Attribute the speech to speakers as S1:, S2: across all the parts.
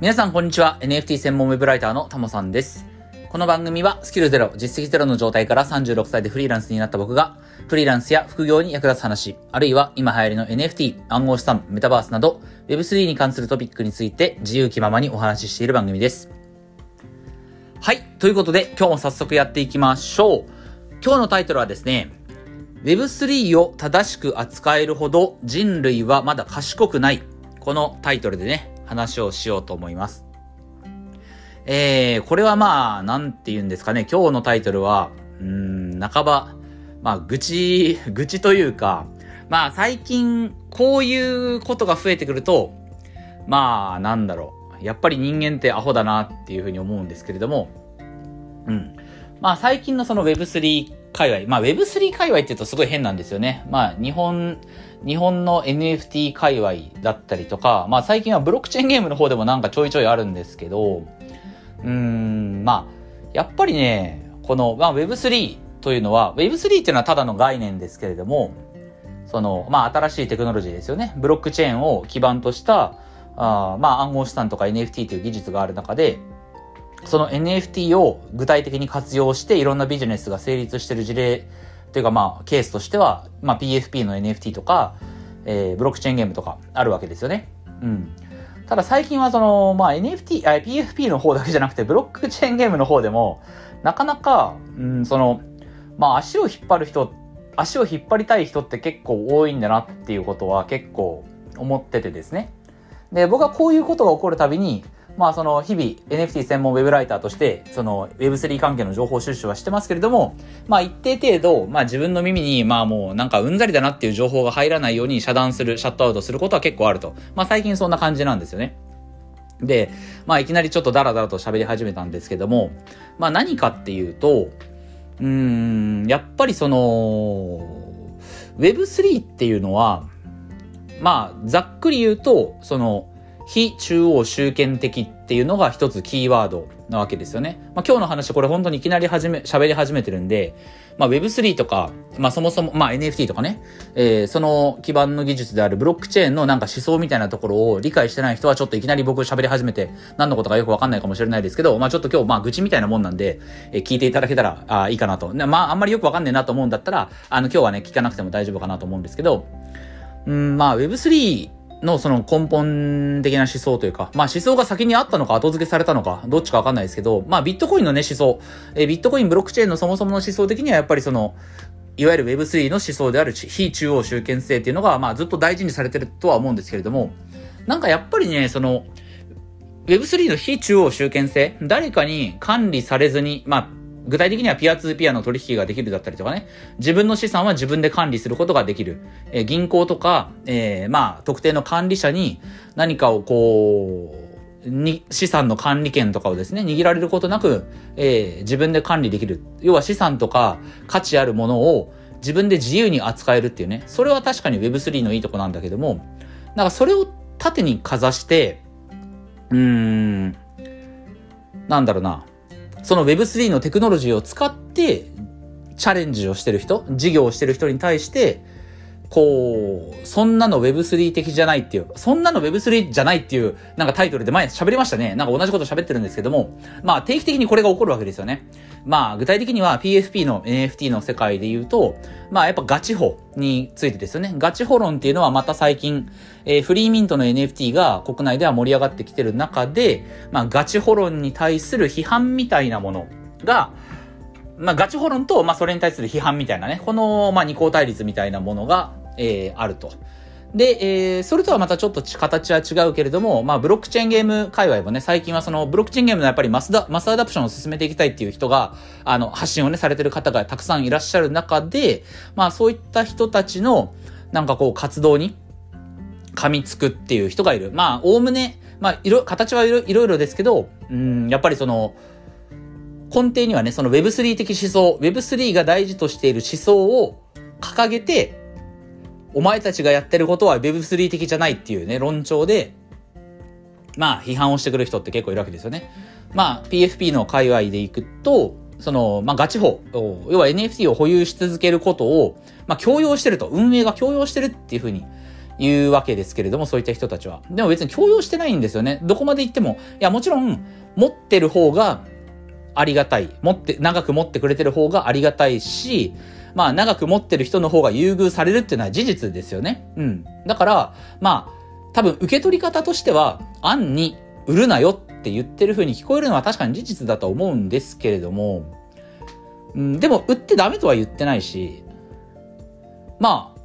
S1: 皆さんこんにちは。NFT 専門ウェブライターのタモさんです。この番組はスキルゼロ、実績ゼロの状態から36歳でフリーランスになった僕が、フリーランスや副業に役立つ話、あるいは今流行りの NFT、暗号資産、メタバースなど、Web3 に関するトピックについて自由気ままにお話ししている番組です。はい。ということで、今日も早速やっていきましょう。今日のタイトルはですね、Web3 を正しく扱えるほど人類はまだ賢くない。このタイトルでね、話をしようと思います。えー、これはまあ、なんて言うんですかね、今日のタイトルは、うん、半ば、まあ、愚痴、愚痴というか、まあ、最近、こういうことが増えてくると、まあ、なんだろう。やっぱり人間ってアホだなっていうふうに思うんですけれども、うん。まあ、最近のその Web3 界隈、まあ Web3 界隈って言うとすごい変なんですよね。まあ日本、日本の NFT 界隈だったりとか、まあ最近はブロックチェーンゲームの方でもなんかちょいちょいあるんですけど、うーん、まあ、やっぱりね、この、まあ Web3 というのは、Web3 っていうのはただの概念ですけれども、その、まあ新しいテクノロジーですよね。ブロックチェーンを基盤とした、あまあ暗号資産とか NFT という技術がある中で、その NFT を具体的に活用していろんなビジネスが成立してる事例というかまあケースとしては、まあ PFP の NFT とか、えー、ブロックチェーンゲームとかあるわけですよね。うん。ただ最近はその、まあ NFT、PFP の方だけじゃなくてブロックチェーンゲームの方でも、なかなか、うん、その、まあ足を引っ張る人、足を引っ張りたい人って結構多いんだなっていうことは結構思っててですね。で、僕はこういうことが起こるたびに、まあその日々 NFT 専門ウェブライターとしてその Web3 関係の情報収集はしてますけれども、まあ一定程度、まあ自分の耳にまあもうなんかうんざりだなっていう情報が入らないように遮断する、シャットアウトすることは結構あると。まあ最近そんな感じなんですよね。で、まあいきなりちょっとダラダラと喋り始めたんですけども、まあ何かっていうと、うーん、やっぱりその、Web3 っていうのは、まあざっくり言うと、その、非中央集権的っていうのが一つキーワードなわけですよね。まあ、今日の話これ本当にいきなり始め、喋り始めてるんで、まあ、Web3 とか、まあ、そもそも、まあ、NFT とかね、えー、その基盤の技術であるブロックチェーンのなんか思想みたいなところを理解してない人はちょっといきなり僕喋り始めて何のことかよくわかんないかもしれないですけど、まあ、ちょっと今日、まあ、愚痴みたいなもんなんで、えー、聞いていただけたら、あいいかなと。まあ、あんまりよくわかんねえなと思うんだったら、あの、今日はね、聞かなくても大丈夫かなと思うんですけど、うん、まあ、Web3 のその根本的な思想というか、まあ思想が先にあったのか後付けされたのか、どっちかわかんないですけど、まあビットコインのね思想、えビットコインブロックチェーンのそもそもの思想的にはやっぱりその、いわゆる Web3 の思想である非中央集権性っていうのが、まあずっと大事にされてるとは思うんですけれども、なんかやっぱりね、その、Web3 の非中央集権性、誰かに管理されずに、まあ、具体的にはピアツーピアの取引ができるだったりとかね、自分の資産は自分で管理することができる。えー、銀行とか、えー、まあ、特定の管理者に何かをこう、に、資産の管理権とかをですね、握られることなく、えー、自分で管理できる。要は資産とか価値あるものを自分で自由に扱えるっていうね。それは確かに Web3 のいいとこなんだけども、なんかそれを縦にかざして、うーん、なんだろうな。その Web3 のテクノロジーを使ってチャレンジをしてる人、事業をしてる人に対して、こう、そんなの Web3 的じゃないっていう、そんなの Web3 じゃないっていう、なんかタイトルで前喋りましたね。なんか同じこと喋ってるんですけども、まあ定期的にこれが起こるわけですよね。まあ具体的には PFP の NFT の世界で言うと、まあやっぱガチホについてですよね。ガチホ論っていうのはまた最近、えー、フリーミントの NFT が国内では盛り上がってきてる中で、まあガチホ論に対する批判みたいなものが、まあガチホ論と、まあそれに対する批判みたいなね、この、まあ二項対立みたいなものが、えー、あると。で、えー、それとはまたちょっと形は違うけれども、まあ、ブロックチェーンゲーム界隈もね、最近はその、ブロックチェーンゲームのやっぱりマスダ、マスアダプションを進めていきたいっていう人が、あの、発信をね、されてる方がたくさんいらっしゃる中で、まあ、そういった人たちの、なんかこう、活動に、噛みつくっていう人がいる。まあ、おおむね、まあ、いろ、形はいろいろですけど、うん、やっぱりその、根底にはね、その Web3 的思想、Web3 が大事としている思想を掲げて、お前たちがやってることは Web3 的じゃないっていうね、論調で、まあ、批判をしてくる人って結構いるわけですよね。まあ、PFP の界隈でいくと、その、まあ、ガチ法、要は NFT を保有し続けることを、まあ、強要してると、運営が強要してるっていうふうにいうわけですけれども、そういった人たちは。でも別に強要してないんですよね。どこまで行っても。いや、もちろん、持ってる方がありがたい。持って、長く持ってくれてる方がありがたいし、まあ、長く持ってる人の方が優遇されるっていうのは事実ですよね。うん。だから、まあ、多分受け取り方としては、案に売るなよって言ってる風に聞こえるのは確かに事実だと思うんですけれども、うん、でも売ってダメとは言ってないし、まあ、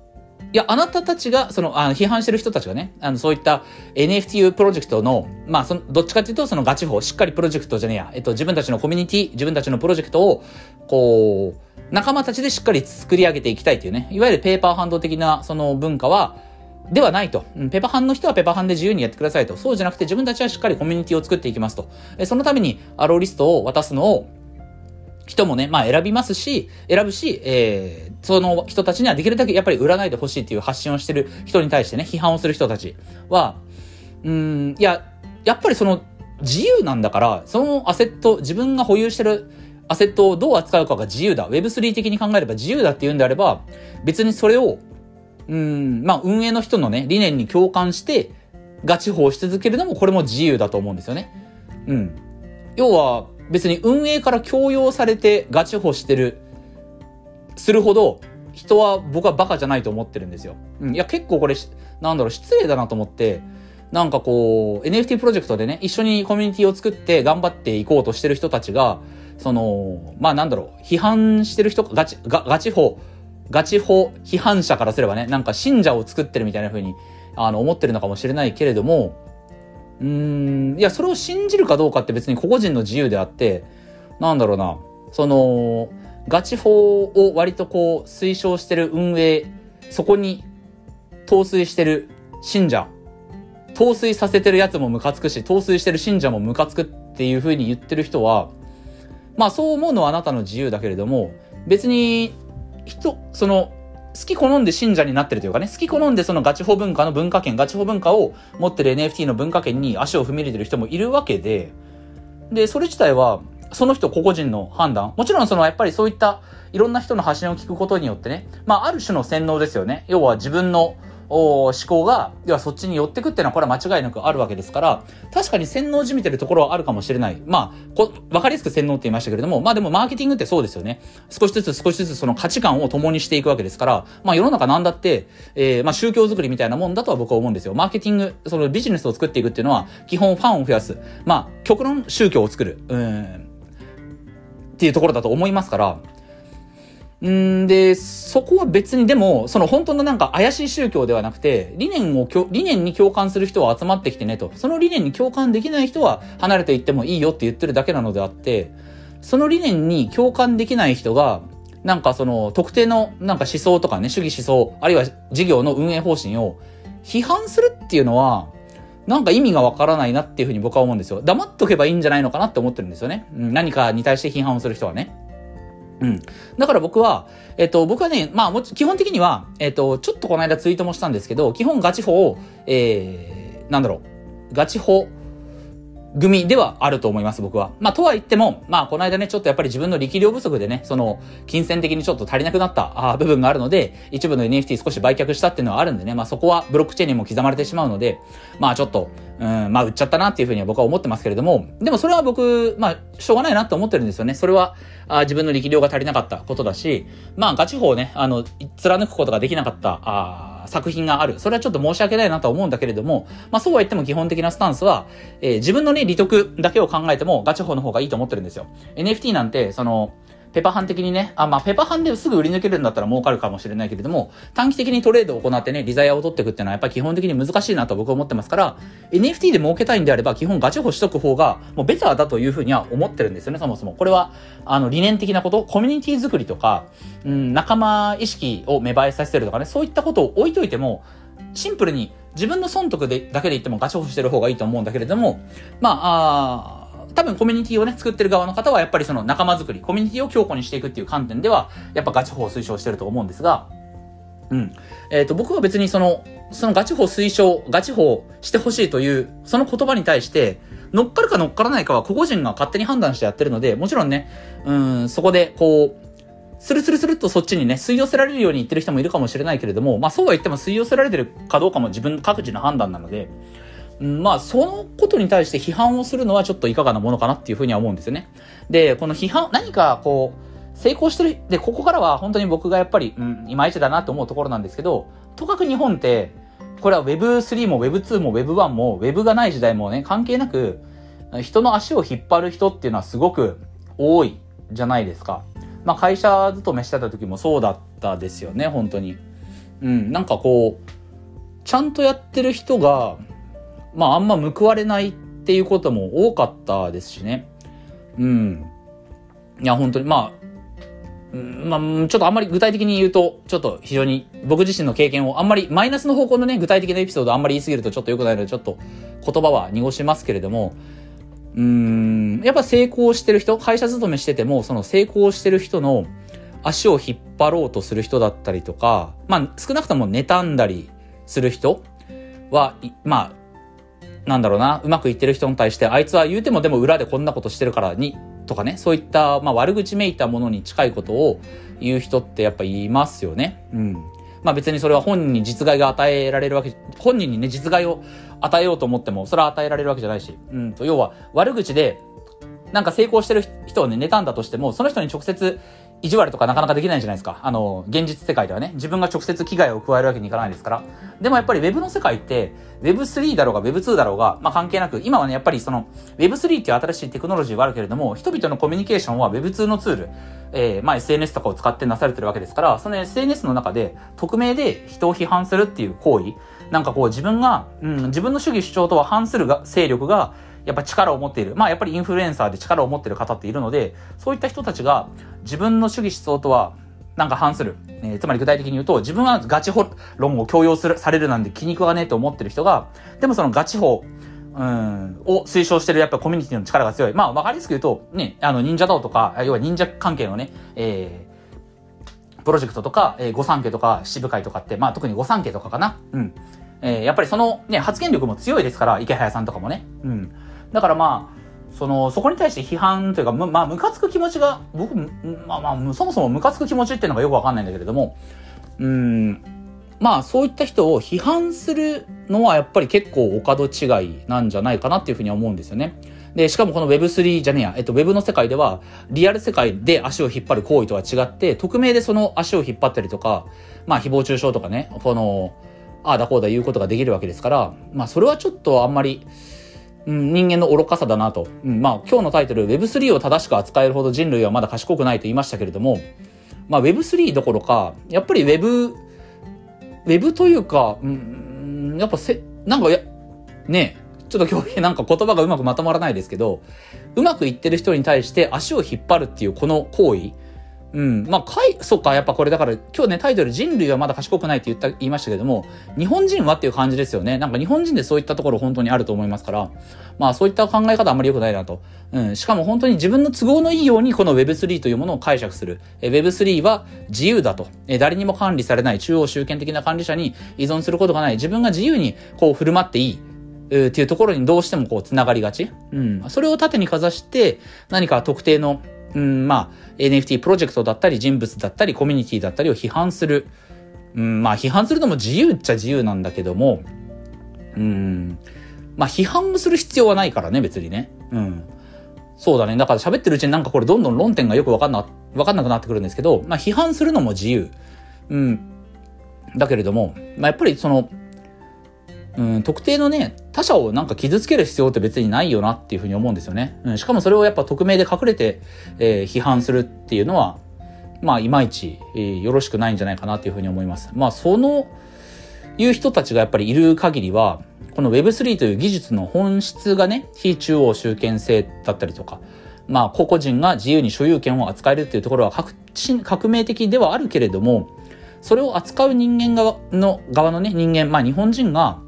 S1: いや、あなたたちが、その、あの、批判してる人たちがね、あの、そういった NFT プロジェクトの、まあ、その、どっちかっていうと、そのガチ法、しっかりプロジェクトじゃねえや、えっと、自分たちのコミュニティ、自分たちのプロジェクトを、こう、仲間たちでしっかり作り上げていきたいっていうね、いわゆるペーパーハンド的な、その文化は、ではないと。ペパハンの人はペパハンで自由にやってくださいと。そうじゃなくて自分たちはしっかりコミュニティを作っていきますと。そのためにアローリストを渡すのを人もね、まあ選びますし、選ぶし、えー、その人たちにはできるだけやっぱり売らないでほしいっていう発信をしてる人に対してね、批判をする人たちは、うん、いや、やっぱりその自由なんだから、そのアセット、自分が保有してるアセットをどう扱うかが自由だ。Web3 的に考えれば自由だっていうんであれば、別にそれを、うん、まあ運営の人のね、理念に共感して、ガチ法し続けるのもこれも自由だと思うんですよね。うん。要は、別に運営から強要されてガチホしてる、するほど、人は僕はバカじゃないと思ってるんですよ。うん。いや、結構これ、なんだろう、失礼だなと思って、なんかこう、NFT プロジェクトでね、一緒にコミュニティを作って頑張っていこうとしてる人たちが、その、まあなんだろう、批判してる人、ガチ、ガガチ法、ガチ法批判者からすればね、なんか信者を作ってるみたいな風に、あの、思ってるのかもしれないけれども、うん、いや、それを信じるかどうかって別に個々人の自由であって、なんだろうな、その、ガチ法を割とこう推奨してる運営、そこに陶酔してる信者、陶酔させてるやつもムカつくし、陶酔してる信者もムカつくっていう風に言ってる人は、まあそう思うのはあなたの自由だけれども、別に、人、その、好き好んで信者になってるというかね、好き好んでそのガチ法文化の文化圏、ガチ法文化を持ってる NFT の文化圏に足を踏み入れてる人もいるわけで、で、それ自体は、その人個々人の判断。もちろんそのやっぱりそういったいろんな人の発信を聞くことによってね、まあある種の洗脳ですよね。要は自分の思考が、要はそっちに寄ってくっていうのはこれは間違いなくあるわけですから、確かに洗脳じみてるところはあるかもしれない。まあ、こわかりやすく洗脳って言いましたけれども、まあでもマーケティングってそうですよね。少しずつ少しずつその価値観を共にしていくわけですから、まあ世の中なんだって、えー、まあ宗教作りみたいなもんだとは僕は思うんですよ。マーケティング、そのビジネスを作っていくっていうのは、基本ファンを増やす。まあ、極論宗教を作る。うん。っていうところだと思いますから、んで、そこは別にでも、その本当のなんか怪しい宗教ではなくて、理念を、理念に共感する人は集まってきてねと。その理念に共感できない人は離れていってもいいよって言ってるだけなのであって、その理念に共感できない人が、なんかその特定のなんか思想とかね、主義思想、あるいは事業の運営方針を批判するっていうのは、なんか意味がわからないなっていうふうに僕は思うんですよ。黙っとけばいいんじゃないのかなって思ってるんですよね。うん、何かに対して批判をする人はね。うん。だから僕は、えっと、僕はね、まあ、基本的には、えっと、ちょっとこの間ツイートもしたんですけど、基本ガチ法を、えー、なんだろう、ガチ法組ではあると思います、僕は。まあ、とは言っても、まあ、この間ね、ちょっとやっぱり自分の力量不足でね、その、金銭的にちょっと足りなくなったあ部分があるので、一部の NFT 少し売却したっていうのはあるんでね、まあ、そこはブロックチェーンにも刻まれてしまうので、まあ、ちょっと、うん、まあ、売っちゃったなっていうふうには僕は思ってますけれども、でもそれは僕、まあ、しょうがないなって思ってるんですよね。それは、あ自分の力量が足りなかったことだし、まあ、ガチ法をね、あの、貫くことができなかった、あ作品がある。それはちょっと申し訳ないなと思うんだけれども、まあそうは言っても基本的なスタンスは、えー、自分のね、利得だけを考えてもガチ法の方がいいと思ってるんですよ。NFT なんて、その、ペパハン的にね、あ、まあ、ペパハンですぐ売り抜けるんだったら儲かるかもしれないけれども、短期的にトレードを行ってね、リザイアを取っていくっていうのはやっぱり基本的に難しいなと僕は思ってますから、NFT で儲けたいんであれば、基本ガチホしとく方が、もうベターだというふうには思ってるんですよね、そもそも。これは、あの、理念的なこと、コミュニティ作りとか、うん、仲間意識を芽生えさせてるとかね、そういったことを置いといても、シンプルに自分の損得でだけで言ってもガチホしてる方がいいと思うんだけれども、まあ、あ多分コミュニティをね、作ってる側の方はやっぱりその仲間づくり、コミュニティを強固にしていくっていう観点では、やっぱガチ法を推奨してると思うんですが、うん。えっ、ー、と、僕は別にその、そのガチ法推奨、ガチ法してほしいという、その言葉に対して、乗っかるか乗っからないかは個々人が勝手に判断してやってるので、もちろんね、うん、そこでこう、スルスルスルっとそっちにね、吸い寄せられるように言ってる人もいるかもしれないけれども、まあそうは言っても吸い寄せられてるかどうかも自分各自の判断なので、まあ、そのことに対して批判をするのはちょっといかがなものかなっていうふうには思うんですよね。で、この批判、何かこう、成功してる、で、ここからは本当に僕がやっぱり、うん、いまいちだなと思うところなんですけど、とかく日本って、これは Web3 も Web2 も Web1 も Web がない時代もね、関係なく、人の足を引っ張る人っていうのはすごく多いじゃないですか。まあ会社勤めしてた時もそうだったですよね、本当に。うん、なんかこう、ちゃんとやってる人が、まああんま報われないっていうことも多かったですしね。うん。いや、本当に、まあ、まあ、ちょっとあんまり具体的に言うと、ちょっと非常に僕自身の経験をあんまりマイナスの方向のね、具体的なエピソードあんまり言い過ぎるとちょっと良くないので、ちょっと言葉は濁しますけれども、うん、やっぱ成功してる人、会社勤めしてても、その成功してる人の足を引っ張ろうとする人だったりとか、まあ少なくとも妬んだりする人は、まあなんだろうな、うまくいってる人に対して、あいつは言うてもでも裏でこんなことしてるからに、とかね、そういった、まあ悪口めいたものに近いことを言う人ってやっぱいますよね。うん。まあ別にそれは本人に実害が与えられるわけ、本人にね、実害を与えようと思っても、それは与えられるわけじゃないし。うんと、要は悪口で、なんか成功してる人をね、妬んだとしても、その人に直接意地悪とかなかなかできないじゃないですか。あの、現実世界ではね、自分が直接危害を加えるわけにいかないですから。でもやっぱり Web の世界って、Web3 だろうが Web2 だろうが、まあ関係なく、今はね、やっぱりその Web3 っていう新しいテクノロジーはあるけれども、人々のコミュニケーションは Web2 のツール、えー、まあ SNS とかを使ってなされてるわけですから、その SNS の中で匿名で人を批判するっていう行為、なんかこう自分が、うん、自分の主義主張とは反するが勢力が、やっぱ力を持っている。まあやっぱりインフルエンサーで力を持っている方っているので、そういった人たちが自分の主義思想とはなんか反する。えー、つまり具体的に言うと、自分はガチ法論を強要する、されるなんて気に食わねえと思ってる人が、でもそのガチ法、うん、を推奨してるやっぱコミュニティの力が強い。まあわかりやすく言うと、ね、あの忍者道とか、要は忍者関係のね、えー、プロジェクトとか、えー、御三家とか、支部会とかって、まあ特に御三家とかかな。うん。えー、やっぱりそのね、発言力も強いですから、池早さんとかもね。うん。だからまあ、その、そこに対して批判というか、まあ、ムカつく気持ちが、僕、まあまあ、そもそもムカつく気持ちっていうのがよくわかんないんだけれども、うん、まあ、そういった人を批判するのはやっぱり結構お門違いなんじゃないかなっていうふうに思うんですよね。で、しかもこの Web3 じゃねえや、えっと、Web の世界では、リアル世界で足を引っ張る行為とは違って、匿名でその足を引っ張ったりとか、まあ、誹謗中傷とかね、この、ああだこうだ言うことができるわけですから、まあ、それはちょっとあんまり、うん、人間の愚かさだなと。うん、まあ、今日のタイトル、Web3 を正しく扱えるほど人類はまだ賢くないと言いましたけれども、まあ、Web3 どころか、やっぱり Web、Web というか、うん、やっぱせ、なんかや、ねちょっと今日なんか言葉がうまくまとまらないですけど、うまくいってる人に対して足を引っ張るっていうこの行為、うん。まあ、かい、そっか、やっぱこれだから、今日ね、タイトル人類はまだ賢くないって言った、言いましたけども、日本人はっていう感じですよね。なんか日本人でそういったところ本当にあると思いますから、まあそういった考え方あんまり良くないなと。うん。しかも本当に自分の都合のいいようにこの Web3 というものを解釈する。え Web3 は自由だと。え誰にも管理されない中央集権的な管理者に依存することがない。自分が自由にこう振る舞っていい。っていうところにどうしてもこう繋がりがち。うん。それを縦にかざして、何か特定のうん、まあ、NFT プロジェクトだったり、人物だったり、コミュニティだったりを批判する。うん、まあ、批判するのも自由っちゃ自由なんだけども、うん、まあ、批判をする必要はないからね、別にね。うん。そうだね。だから喋ってるうちになんかこれどんどん論点がよくわかんな、わかんなくなってくるんですけど、まあ、批判するのも自由。うん。だけれども、まあ、やっぱりその、うん、特定のね、他者をなんか傷つける必要って別にないよなっていうふうに思うんですよね。うん、しかもそれをやっぱ匿名で隠れて、えー、批判するっていうのは、まあ、いまいち、えー、よろしくないんじゃないかなっていうふうに思います。まあ、その、いう人たちがやっぱりいる限りは、この Web3 という技術の本質がね、非中央集権性だったりとか、まあ、個々人が自由に所有権を扱えるっていうところは革革命的ではあるけれども、それを扱う人間側の、側のね、人間、まあ日本人が、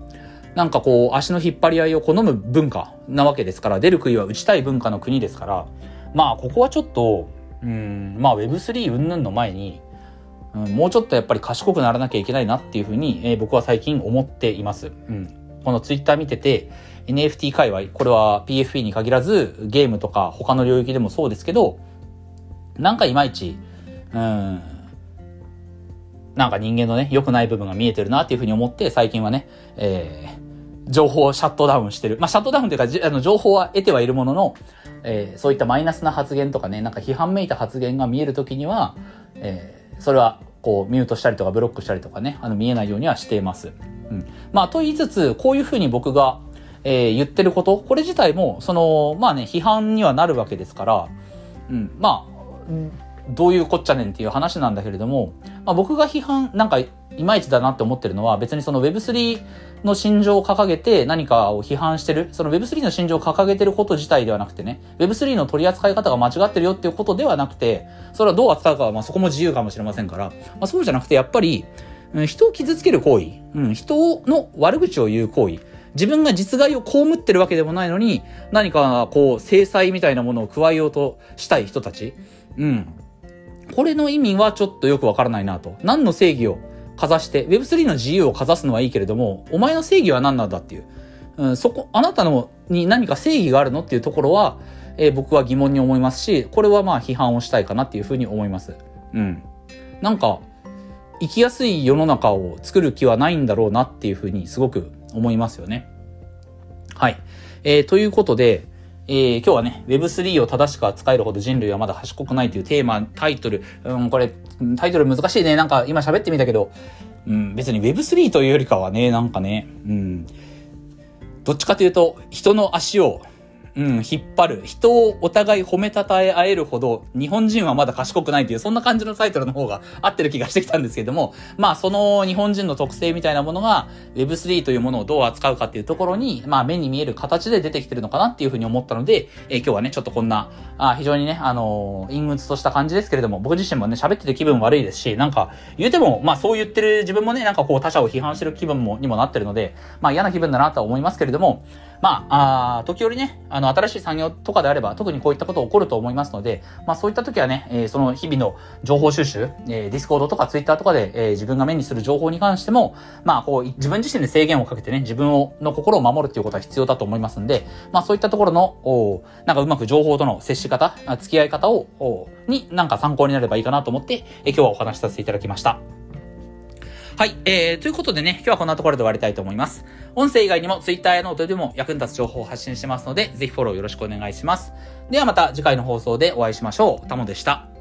S1: なんかこう、足の引っ張り合いを好む文化なわけですから、出る杭は打ちたい文化の国ですから、まあ、ここはちょっと、うん、まあ Web3 云々の前に、うん、もうちょっとやっぱり賢くならなきゃいけないなっていうふうに、えー、僕は最近思っています。うん。このツイッター見てて、NFT 界隈、これは PFP に限らず、ゲームとか他の領域でもそうですけど、なんかいまいち、ううん、なんか人間のね、良くない部分が見えてるなっていうふうに思って、最近はね、えー、情報をシャットダウンしてる。まあ、シャットダウンというか、あの、情報は得てはいるものの、えー、そういったマイナスな発言とかね、なんか批判めいた発言が見えるときには、えー、それは、こう、ミュートしたりとかブロックしたりとかね、あの、見えないようにはしています。うん。まあ、と言いつつ、こういうふうに僕が、えー、言ってること、これ自体も、その、まあね、批判にはなるわけですから、うん、まあ、どういうこっちゃねんっていう話なんだけれども、まあ、僕が批判、なんかいまいちだなって思ってるのは別にその Web3 の心情を掲げて何かを批判してる、その Web3 の心情を掲げてること自体ではなくてね、Web3 の取り扱い方が間違ってるよっていうことではなくて、それはどう扱うかはまあそこも自由かもしれませんから、まあ、そうじゃなくてやっぱり、人を傷つける行為、うん、人の悪口を言う行為、自分が実害を被ってるわけでもないのに、何かこう制裁みたいなものを加えようとしたい人たち、うん、これの意味はちょっとよくわからないなと。何の正義をかざして、Web3 の自由をかざすのはいいけれども、お前の正義は何なんだっていう。うん、そこ、あなたのに何か正義があるのっていうところは、えー、僕は疑問に思いますし、これはまあ批判をしたいかなっていうふうに思います。うん。なんか、生きやすい世の中を作る気はないんだろうなっていうふうにすごく思いますよね。はい。えー、ということで、えー、今日はね、Web3 を正しく扱えるほど人類はまだ賢くないというテーマ、タイトル、うん、これ、タイトル難しいね。なんか今喋ってみたけど、うん、別に Web3 というよりかはね、なんかね、うん、どっちかというと、人の足をうん、引っ張る。人をお互い褒めたたえ合えるほど、日本人はまだ賢くないという、そんな感じのタイトルの方が合ってる気がしてきたんですけども、まあ、その日本人の特性みたいなものが、Web3 というものをどう扱うかっていうところに、まあ、目に見える形で出てきてるのかなっていうふうに思ったので、えー、今日はね、ちょっとこんな、あ非常にね、あのー、陰鬱とした感じですけれども、僕自身もね、喋ってて気分悪いですし、なんか、言うても、まあ、そう言ってる自分もね、なんかこう、他者を批判してる気分も、にもなってるので、まあ、嫌な気分だなとは思いますけれども、まあ、あ時折ね、あの、新しい産業とかであれば、特にこういったこと起こると思いますので、まあ、そういった時はね、えー、その日々の情報収集、えー、ディスコードとかツイッターとかで、えー、自分が目にする情報に関しても、まあ、こう、自分自身で制限をかけてね、自分を、の心を守るっていうことは必要だと思いますんで、まあ、そういったところの、おなんかうまく情報との接し方、付き合い方を、おになんか参考になればいいかなと思って、えー、今日はお話しさせていただきました。はい。えー、ということでね、今日はこんなところで終わりたいと思います。音声以外にも Twitter やノートでも役に立つ情報を発信してますので、ぜひフォローよろしくお願いします。ではまた次回の放送でお会いしましょう。タモでした。